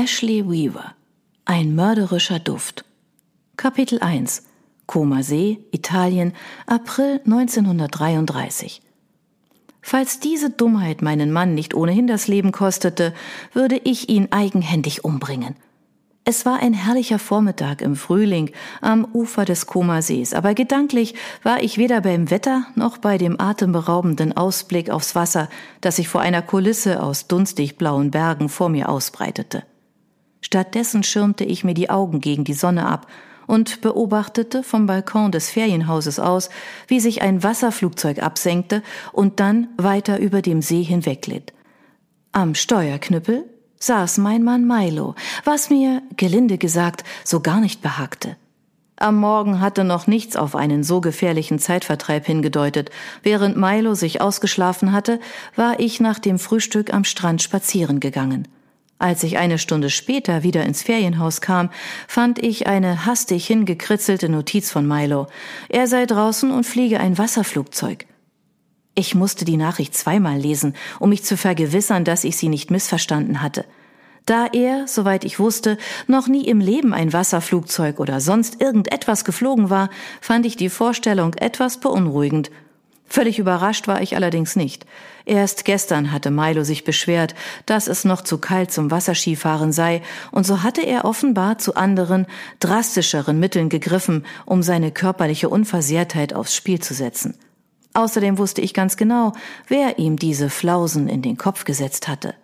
Ashley Weaver Ein mörderischer Duft Kapitel 1 Koma See, Italien, April 1933 Falls diese Dummheit meinen Mann nicht ohnehin das Leben kostete, würde ich ihn eigenhändig umbringen. Es war ein herrlicher Vormittag im Frühling am Ufer des Koma-Sees, aber gedanklich war ich weder beim Wetter noch bei dem atemberaubenden Ausblick aufs Wasser, das sich vor einer Kulisse aus dunstig blauen Bergen vor mir ausbreitete. Stattdessen schirmte ich mir die Augen gegen die Sonne ab und beobachtete vom Balkon des Ferienhauses aus, wie sich ein Wasserflugzeug absenkte und dann weiter über dem See hinwegglitt. Am Steuerknüppel saß mein Mann Milo, was mir, gelinde gesagt, so gar nicht behagte. Am Morgen hatte noch nichts auf einen so gefährlichen Zeitvertreib hingedeutet. Während Milo sich ausgeschlafen hatte, war ich nach dem Frühstück am Strand spazieren gegangen. Als ich eine Stunde später wieder ins Ferienhaus kam, fand ich eine hastig hingekritzelte Notiz von Milo. Er sei draußen und fliege ein Wasserflugzeug. Ich musste die Nachricht zweimal lesen, um mich zu vergewissern, dass ich sie nicht missverstanden hatte. Da er, soweit ich wusste, noch nie im Leben ein Wasserflugzeug oder sonst irgendetwas geflogen war, fand ich die Vorstellung etwas beunruhigend Völlig überrascht war ich allerdings nicht. Erst gestern hatte Milo sich beschwert, dass es noch zu kalt zum Wasserskifahren sei, und so hatte er offenbar zu anderen, drastischeren Mitteln gegriffen, um seine körperliche Unversehrtheit aufs Spiel zu setzen. Außerdem wusste ich ganz genau, wer ihm diese Flausen in den Kopf gesetzt hatte.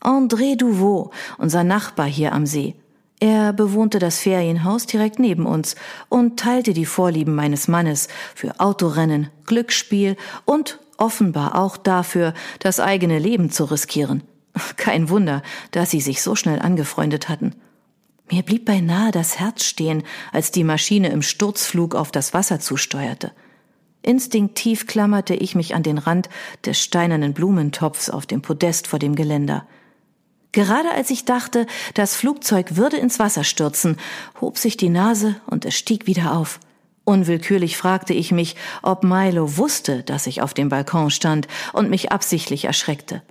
André Duvaux, unser Nachbar hier am See. Er bewohnte das Ferienhaus direkt neben uns und teilte die Vorlieben meines Mannes für Autorennen, Glücksspiel und offenbar auch dafür, das eigene Leben zu riskieren. Kein Wunder, dass sie sich so schnell angefreundet hatten. Mir blieb beinahe das Herz stehen, als die Maschine im Sturzflug auf das Wasser zusteuerte. Instinktiv klammerte ich mich an den Rand des steinernen Blumentopfs auf dem Podest vor dem Geländer. Gerade als ich dachte, das Flugzeug würde ins Wasser stürzen, hob sich die Nase und es stieg wieder auf. Unwillkürlich fragte ich mich, ob Milo wusste, dass ich auf dem Balkon stand und mich absichtlich erschreckte.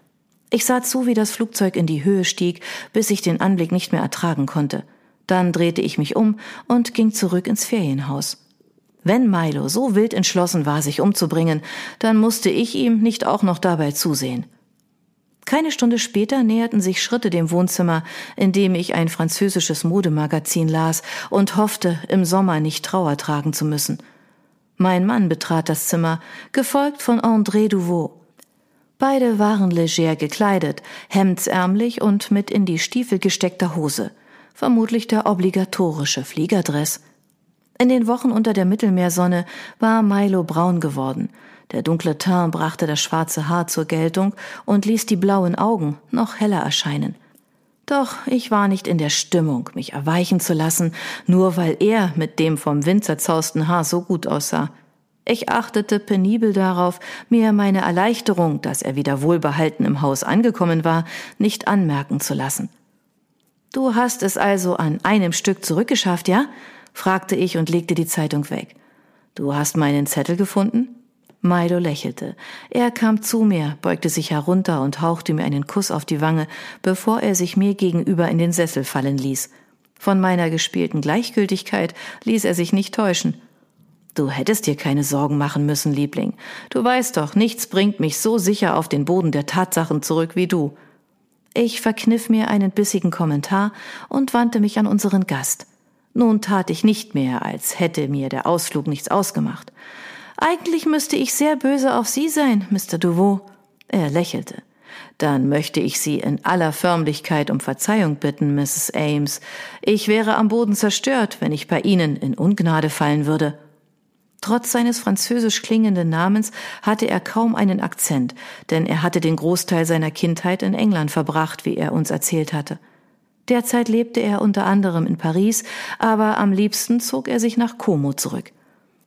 Ich sah zu, wie das Flugzeug in die Höhe stieg, bis ich den Anblick nicht mehr ertragen konnte. Dann drehte ich mich um und ging zurück ins Ferienhaus. Wenn Milo so wild entschlossen war, sich umzubringen, dann musste ich ihm nicht auch noch dabei zusehen. Keine Stunde später näherten sich Schritte dem Wohnzimmer, in dem ich ein französisches Modemagazin las und hoffte, im Sommer nicht Trauer tragen zu müssen. Mein Mann betrat das Zimmer, gefolgt von André Duvaux. Beide waren leger gekleidet, hemdsärmlich und mit in die Stiefel gesteckter Hose. Vermutlich der obligatorische Fliegerdress. In den Wochen unter der Mittelmeersonne war Milo braun geworden. Der dunkle Teint brachte das schwarze Haar zur Geltung und ließ die blauen Augen noch heller erscheinen. Doch ich war nicht in der Stimmung, mich erweichen zu lassen, nur weil er mit dem vom Wind zerzausten Haar so gut aussah. Ich achtete penibel darauf, mir meine Erleichterung, dass er wieder wohlbehalten im Haus angekommen war, nicht anmerken zu lassen. Du hast es also an einem Stück zurückgeschafft, ja? fragte ich und legte die Zeitung weg. Du hast meinen Zettel gefunden? Milo lächelte. Er kam zu mir, beugte sich herunter und hauchte mir einen Kuss auf die Wange, bevor er sich mir gegenüber in den Sessel fallen ließ. Von meiner gespielten Gleichgültigkeit ließ er sich nicht täuschen. Du hättest dir keine Sorgen machen müssen, Liebling. Du weißt doch, nichts bringt mich so sicher auf den Boden der Tatsachen zurück wie du. Ich verkniff mir einen bissigen Kommentar und wandte mich an unseren Gast. Nun tat ich nicht mehr, als hätte mir der Ausflug nichts ausgemacht. Eigentlich müsste ich sehr böse auf Sie sein, Mr. Duvaux. Er lächelte. Dann möchte ich Sie in aller Förmlichkeit um Verzeihung bitten, Mrs. Ames. Ich wäre am Boden zerstört, wenn ich bei Ihnen in Ungnade fallen würde. Trotz seines französisch klingenden Namens hatte er kaum einen Akzent, denn er hatte den Großteil seiner Kindheit in England verbracht, wie er uns erzählt hatte. Derzeit lebte er unter anderem in Paris, aber am liebsten zog er sich nach Como zurück.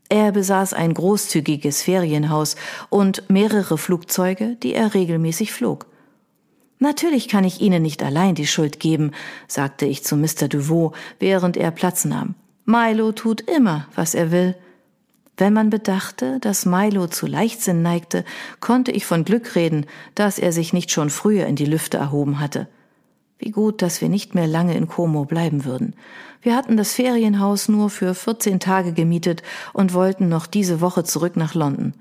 Er besaß ein großzügiges Ferienhaus und mehrere Flugzeuge, die er regelmäßig flog. Natürlich kann ich Ihnen nicht allein die Schuld geben, sagte ich zu Mr. Duvaux, während er Platz nahm. Milo tut immer, was er will. Wenn man bedachte, dass Milo zu Leichtsinn neigte, konnte ich von Glück reden, dass er sich nicht schon früher in die Lüfte erhoben hatte. Wie gut, dass wir nicht mehr lange in Como bleiben würden. Wir hatten das Ferienhaus nur für 14 Tage gemietet und wollten noch diese Woche zurück nach London.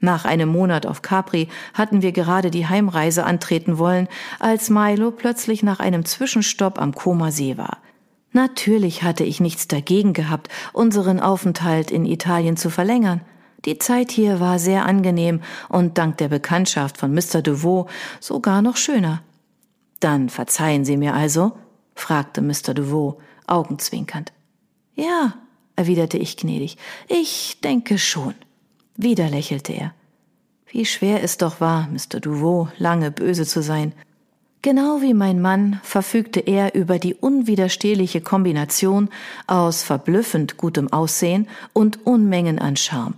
Nach einem Monat auf Capri hatten wir gerade die Heimreise antreten wollen, als Milo plötzlich nach einem Zwischenstopp am Koma See war. Natürlich hatte ich nichts dagegen gehabt, unseren Aufenthalt in Italien zu verlängern. Die Zeit hier war sehr angenehm und dank der Bekanntschaft von Mr. Deveau sogar noch schöner. Dann verzeihen Sie mir also? fragte Mr. Deveau, augenzwinkernd. Ja, erwiderte ich gnädig, ich denke schon. Wieder lächelte er. Wie schwer es doch war, Mr. Duveau lange böse zu sein. Genau wie mein Mann verfügte er über die unwiderstehliche Kombination aus verblüffend gutem Aussehen und Unmengen an Charme.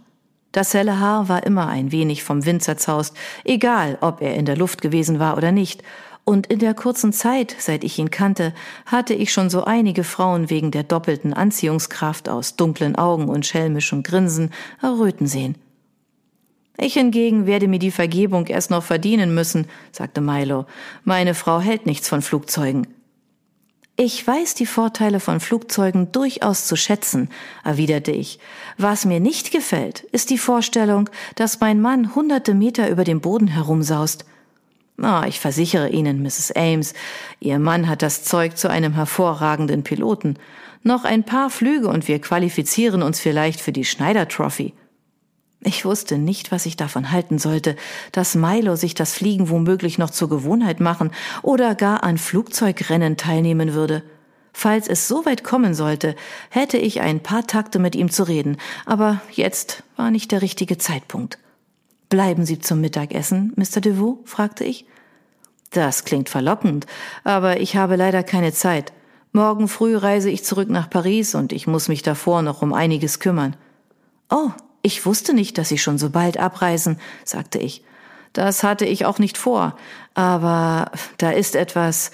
Das helle Haar war immer ein wenig vom Wind zerzaust, egal ob er in der Luft gewesen war oder nicht, und in der kurzen Zeit, seit ich ihn kannte, hatte ich schon so einige Frauen wegen der doppelten Anziehungskraft aus dunklen Augen und schelmischem Grinsen erröten sehen. Ich hingegen werde mir die Vergebung erst noch verdienen müssen, sagte Milo. Meine Frau hält nichts von Flugzeugen. Ich weiß die Vorteile von Flugzeugen durchaus zu schätzen, erwiderte ich. Was mir nicht gefällt, ist die Vorstellung, dass mein Mann hunderte Meter über dem Boden herumsaust. Ah, ich versichere Ihnen, Mrs. Ames, Ihr Mann hat das Zeug zu einem hervorragenden Piloten. Noch ein paar Flüge und wir qualifizieren uns vielleicht für die Schneider Trophy. Ich wusste nicht, was ich davon halten sollte, dass Milo sich das Fliegen womöglich noch zur Gewohnheit machen oder gar an Flugzeugrennen teilnehmen würde. Falls es so weit kommen sollte, hätte ich ein paar Takte mit ihm zu reden, aber jetzt war nicht der richtige Zeitpunkt. Bleiben Sie zum Mittagessen, Mr. Deveau? fragte ich. Das klingt verlockend, aber ich habe leider keine Zeit. Morgen früh reise ich zurück nach Paris und ich muss mich davor noch um einiges kümmern. Oh, ich wusste nicht, dass Sie schon so bald abreisen, sagte ich. Das hatte ich auch nicht vor, aber da ist etwas,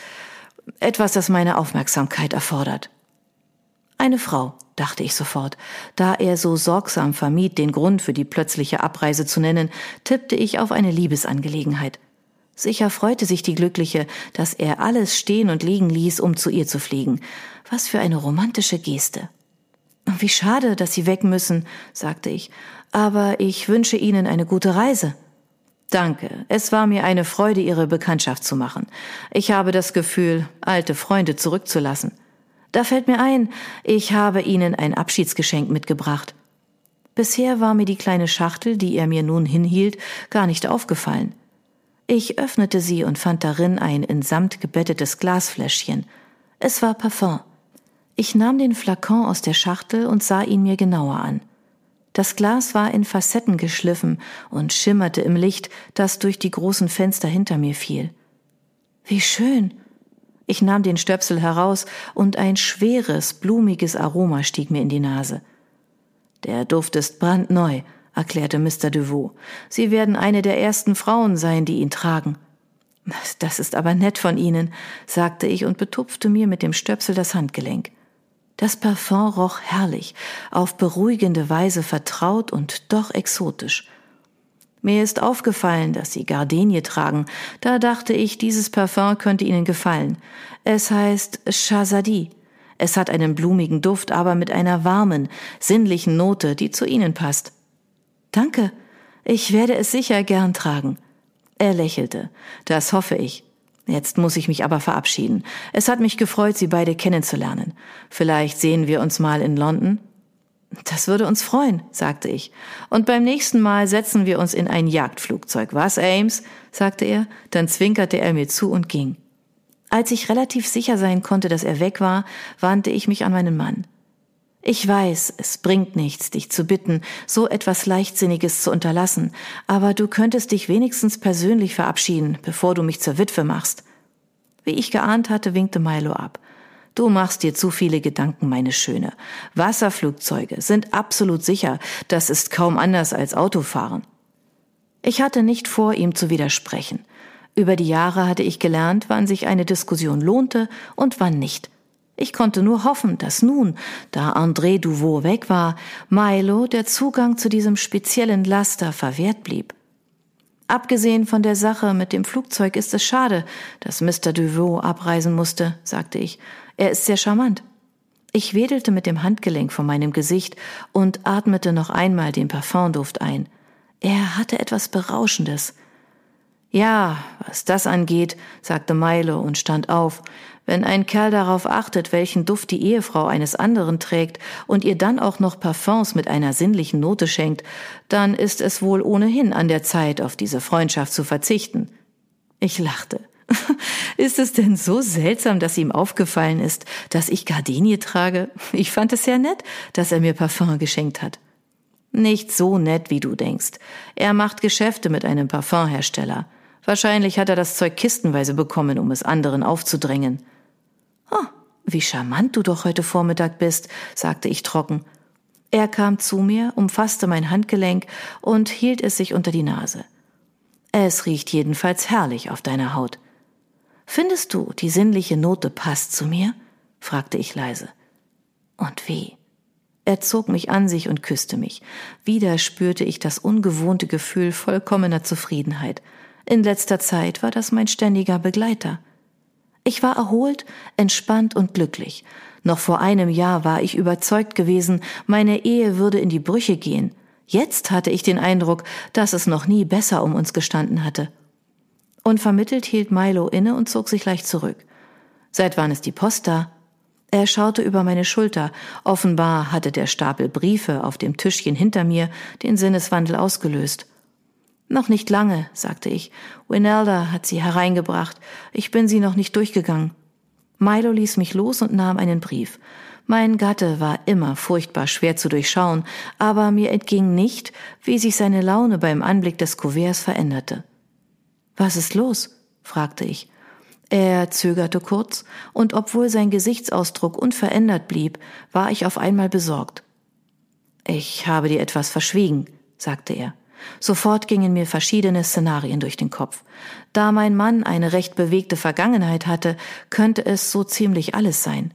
etwas, das meine Aufmerksamkeit erfordert. Eine Frau, dachte ich sofort. Da er so sorgsam vermied, den Grund für die plötzliche Abreise zu nennen, tippte ich auf eine Liebesangelegenheit. Sicher freute sich die Glückliche, dass er alles stehen und liegen ließ, um zu ihr zu fliegen. Was für eine romantische Geste. Wie schade, dass Sie weg müssen, sagte ich, aber ich wünsche Ihnen eine gute Reise. Danke, es war mir eine Freude, Ihre Bekanntschaft zu machen. Ich habe das Gefühl, alte Freunde zurückzulassen. Da fällt mir ein, ich habe Ihnen ein Abschiedsgeschenk mitgebracht. Bisher war mir die kleine Schachtel, die er mir nun hinhielt, gar nicht aufgefallen. Ich öffnete sie und fand darin ein in Samt gebettetes Glasfläschchen. Es war Parfum. Ich nahm den Flakon aus der Schachtel und sah ihn mir genauer an. Das Glas war in Facetten geschliffen und schimmerte im Licht, das durch die großen Fenster hinter mir fiel. Wie schön! Ich nahm den Stöpsel heraus und ein schweres, blumiges Aroma stieg mir in die Nase. Der Duft ist brandneu, erklärte Mr. Deveau. Sie werden eine der ersten Frauen sein, die ihn tragen. Das ist aber nett von Ihnen, sagte ich und betupfte mir mit dem Stöpsel das Handgelenk. Das Parfum roch herrlich, auf beruhigende Weise vertraut und doch exotisch. Mir ist aufgefallen, dass Sie Gardenie tragen. Da dachte ich, dieses Parfum könnte Ihnen gefallen. Es heißt Shazadi. Es hat einen blumigen Duft, aber mit einer warmen, sinnlichen Note, die zu Ihnen passt. Danke. Ich werde es sicher gern tragen. Er lächelte. Das hoffe ich. Jetzt muss ich mich aber verabschieden. Es hat mich gefreut, Sie beide kennenzulernen. Vielleicht sehen wir uns mal in London? Das würde uns freuen, sagte ich. Und beim nächsten Mal setzen wir uns in ein Jagdflugzeug. Was, Ames? sagte er, dann zwinkerte er mir zu und ging. Als ich relativ sicher sein konnte, dass er weg war, wandte ich mich an meinen Mann. Ich weiß, es bringt nichts, dich zu bitten, so etwas Leichtsinniges zu unterlassen, aber du könntest dich wenigstens persönlich verabschieden, bevor du mich zur Witwe machst. Wie ich geahnt hatte, winkte Milo ab. Du machst dir zu viele Gedanken, meine Schöne. Wasserflugzeuge sind absolut sicher, das ist kaum anders als Autofahren. Ich hatte nicht vor, ihm zu widersprechen. Über die Jahre hatte ich gelernt, wann sich eine Diskussion lohnte und wann nicht. Ich konnte nur hoffen, dass nun, da André Duvaux weg war, Milo der Zugang zu diesem speziellen Laster verwehrt blieb. Abgesehen von der Sache mit dem Flugzeug ist es schade, dass Mr. Duvaux abreisen musste, sagte ich. Er ist sehr charmant. Ich wedelte mit dem Handgelenk vor meinem Gesicht und atmete noch einmal den Parfumduft ein. Er hatte etwas Berauschendes. Ja, was das angeht, sagte Milo und stand auf. Wenn ein Kerl darauf achtet, welchen Duft die Ehefrau eines anderen trägt und ihr dann auch noch Parfums mit einer sinnlichen Note schenkt, dann ist es wohl ohnehin an der Zeit, auf diese Freundschaft zu verzichten. Ich lachte. Ist es denn so seltsam, dass ihm aufgefallen ist, dass ich Gardenie trage? Ich fand es sehr nett, dass er mir Parfum geschenkt hat. Nicht so nett, wie du denkst. Er macht Geschäfte mit einem Parfumhersteller. Wahrscheinlich hat er das Zeug kistenweise bekommen, um es anderen aufzudrängen. Oh, wie charmant du doch heute Vormittag bist, sagte ich trocken. Er kam zu mir, umfasste mein Handgelenk und hielt es sich unter die Nase. Es riecht jedenfalls herrlich auf deiner Haut. Findest du, die sinnliche Note passt zu mir? fragte ich leise. Und wie? Er zog mich an sich und küsste mich. Wieder spürte ich das ungewohnte Gefühl vollkommener Zufriedenheit. In letzter Zeit war das mein ständiger Begleiter. Ich war erholt, entspannt und glücklich. Noch vor einem Jahr war ich überzeugt gewesen, meine Ehe würde in die Brüche gehen. Jetzt hatte ich den Eindruck, dass es noch nie besser um uns gestanden hatte. Unvermittelt hielt Milo inne und zog sich leicht zurück. Seit wann ist die Post da? Er schaute über meine Schulter. Offenbar hatte der Stapel Briefe auf dem Tischchen hinter mir den Sinneswandel ausgelöst. Noch nicht lange, sagte ich. Winelda hat sie hereingebracht. Ich bin sie noch nicht durchgegangen. Milo ließ mich los und nahm einen Brief. Mein Gatte war immer furchtbar schwer zu durchschauen, aber mir entging nicht, wie sich seine Laune beim Anblick des Kuverts veränderte. Was ist los? fragte ich. Er zögerte kurz, und obwohl sein Gesichtsausdruck unverändert blieb, war ich auf einmal besorgt. Ich habe dir etwas verschwiegen, sagte er. Sofort gingen mir verschiedene Szenarien durch den Kopf. Da mein Mann eine recht bewegte Vergangenheit hatte, könnte es so ziemlich alles sein.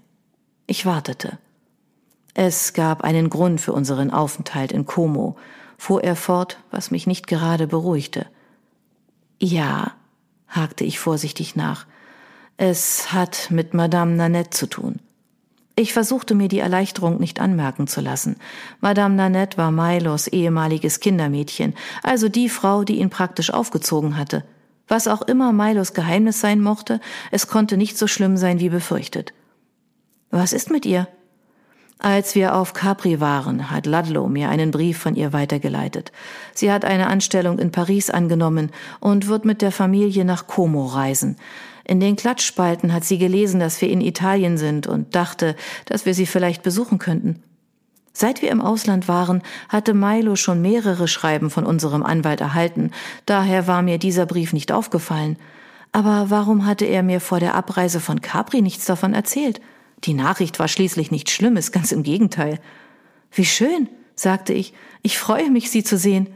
Ich wartete. Es gab einen Grund für unseren Aufenthalt in Como, fuhr er fort, was mich nicht gerade beruhigte. Ja, hakte ich vorsichtig nach, es hat mit Madame Nanette zu tun. Ich versuchte mir die Erleichterung nicht anmerken zu lassen. Madame Nanette war Milos ehemaliges Kindermädchen, also die Frau, die ihn praktisch aufgezogen hatte. Was auch immer Milos Geheimnis sein mochte, es konnte nicht so schlimm sein wie befürchtet. Was ist mit ihr? Als wir auf Capri waren, hat Ludlow mir einen Brief von ihr weitergeleitet. Sie hat eine Anstellung in Paris angenommen und wird mit der Familie nach Como reisen. In den Klatschspalten hat sie gelesen, dass wir in Italien sind und dachte, dass wir sie vielleicht besuchen könnten. Seit wir im Ausland waren, hatte Milo schon mehrere Schreiben von unserem Anwalt erhalten, daher war mir dieser Brief nicht aufgefallen. Aber warum hatte er mir vor der Abreise von Capri nichts davon erzählt? Die Nachricht war schließlich nichts Schlimmes, ganz im Gegenteil. Wie schön, sagte ich, ich freue mich, Sie zu sehen.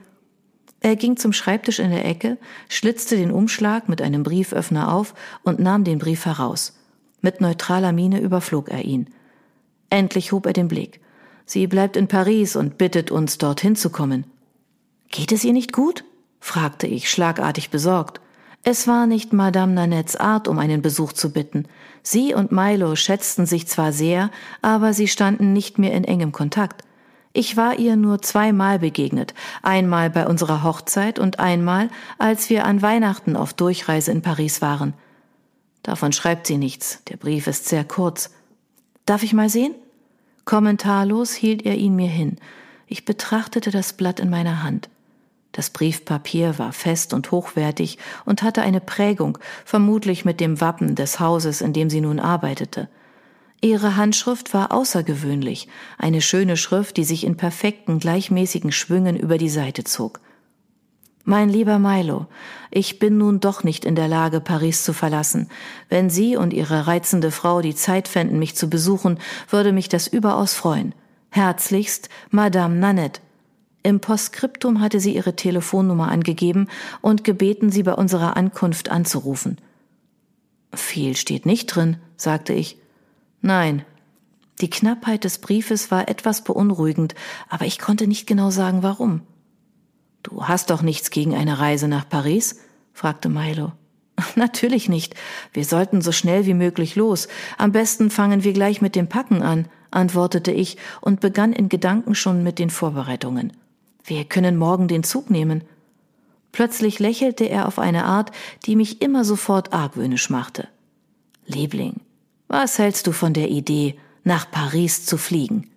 Er ging zum Schreibtisch in der Ecke, schlitzte den Umschlag mit einem Brieföffner auf und nahm den Brief heraus. Mit neutraler Miene überflog er ihn. Endlich hob er den Blick. Sie bleibt in Paris und bittet uns, dorthin zu kommen. Geht es ihr nicht gut? fragte ich, schlagartig besorgt. Es war nicht Madame Nanettes Art, um einen Besuch zu bitten. Sie und Milo schätzten sich zwar sehr, aber sie standen nicht mehr in engem Kontakt. Ich war ihr nur zweimal begegnet, einmal bei unserer Hochzeit und einmal, als wir an Weihnachten auf Durchreise in Paris waren. Davon schreibt sie nichts, der Brief ist sehr kurz. Darf ich mal sehen? Kommentarlos hielt er ihn mir hin. Ich betrachtete das Blatt in meiner Hand. Das Briefpapier war fest und hochwertig und hatte eine Prägung, vermutlich mit dem Wappen des Hauses, in dem sie nun arbeitete. Ihre Handschrift war außergewöhnlich, eine schöne Schrift, die sich in perfekten, gleichmäßigen Schwüngen über die Seite zog. Mein lieber Milo, ich bin nun doch nicht in der Lage, Paris zu verlassen. Wenn Sie und Ihre reizende Frau die Zeit fänden, mich zu besuchen, würde mich das überaus freuen. Herzlichst, Madame Nanette. Im Postskriptum hatte sie ihre Telefonnummer angegeben und gebeten, sie bei unserer Ankunft anzurufen. Viel steht nicht drin, sagte ich. Nein. Die Knappheit des Briefes war etwas beunruhigend, aber ich konnte nicht genau sagen, warum. Du hast doch nichts gegen eine Reise nach Paris? fragte Milo. Natürlich nicht. Wir sollten so schnell wie möglich los. Am besten fangen wir gleich mit dem Packen an, antwortete ich und begann in Gedanken schon mit den Vorbereitungen. Wir können morgen den Zug nehmen. Plötzlich lächelte er auf eine Art, die mich immer sofort argwöhnisch machte. Liebling, was hältst du von der Idee, nach Paris zu fliegen?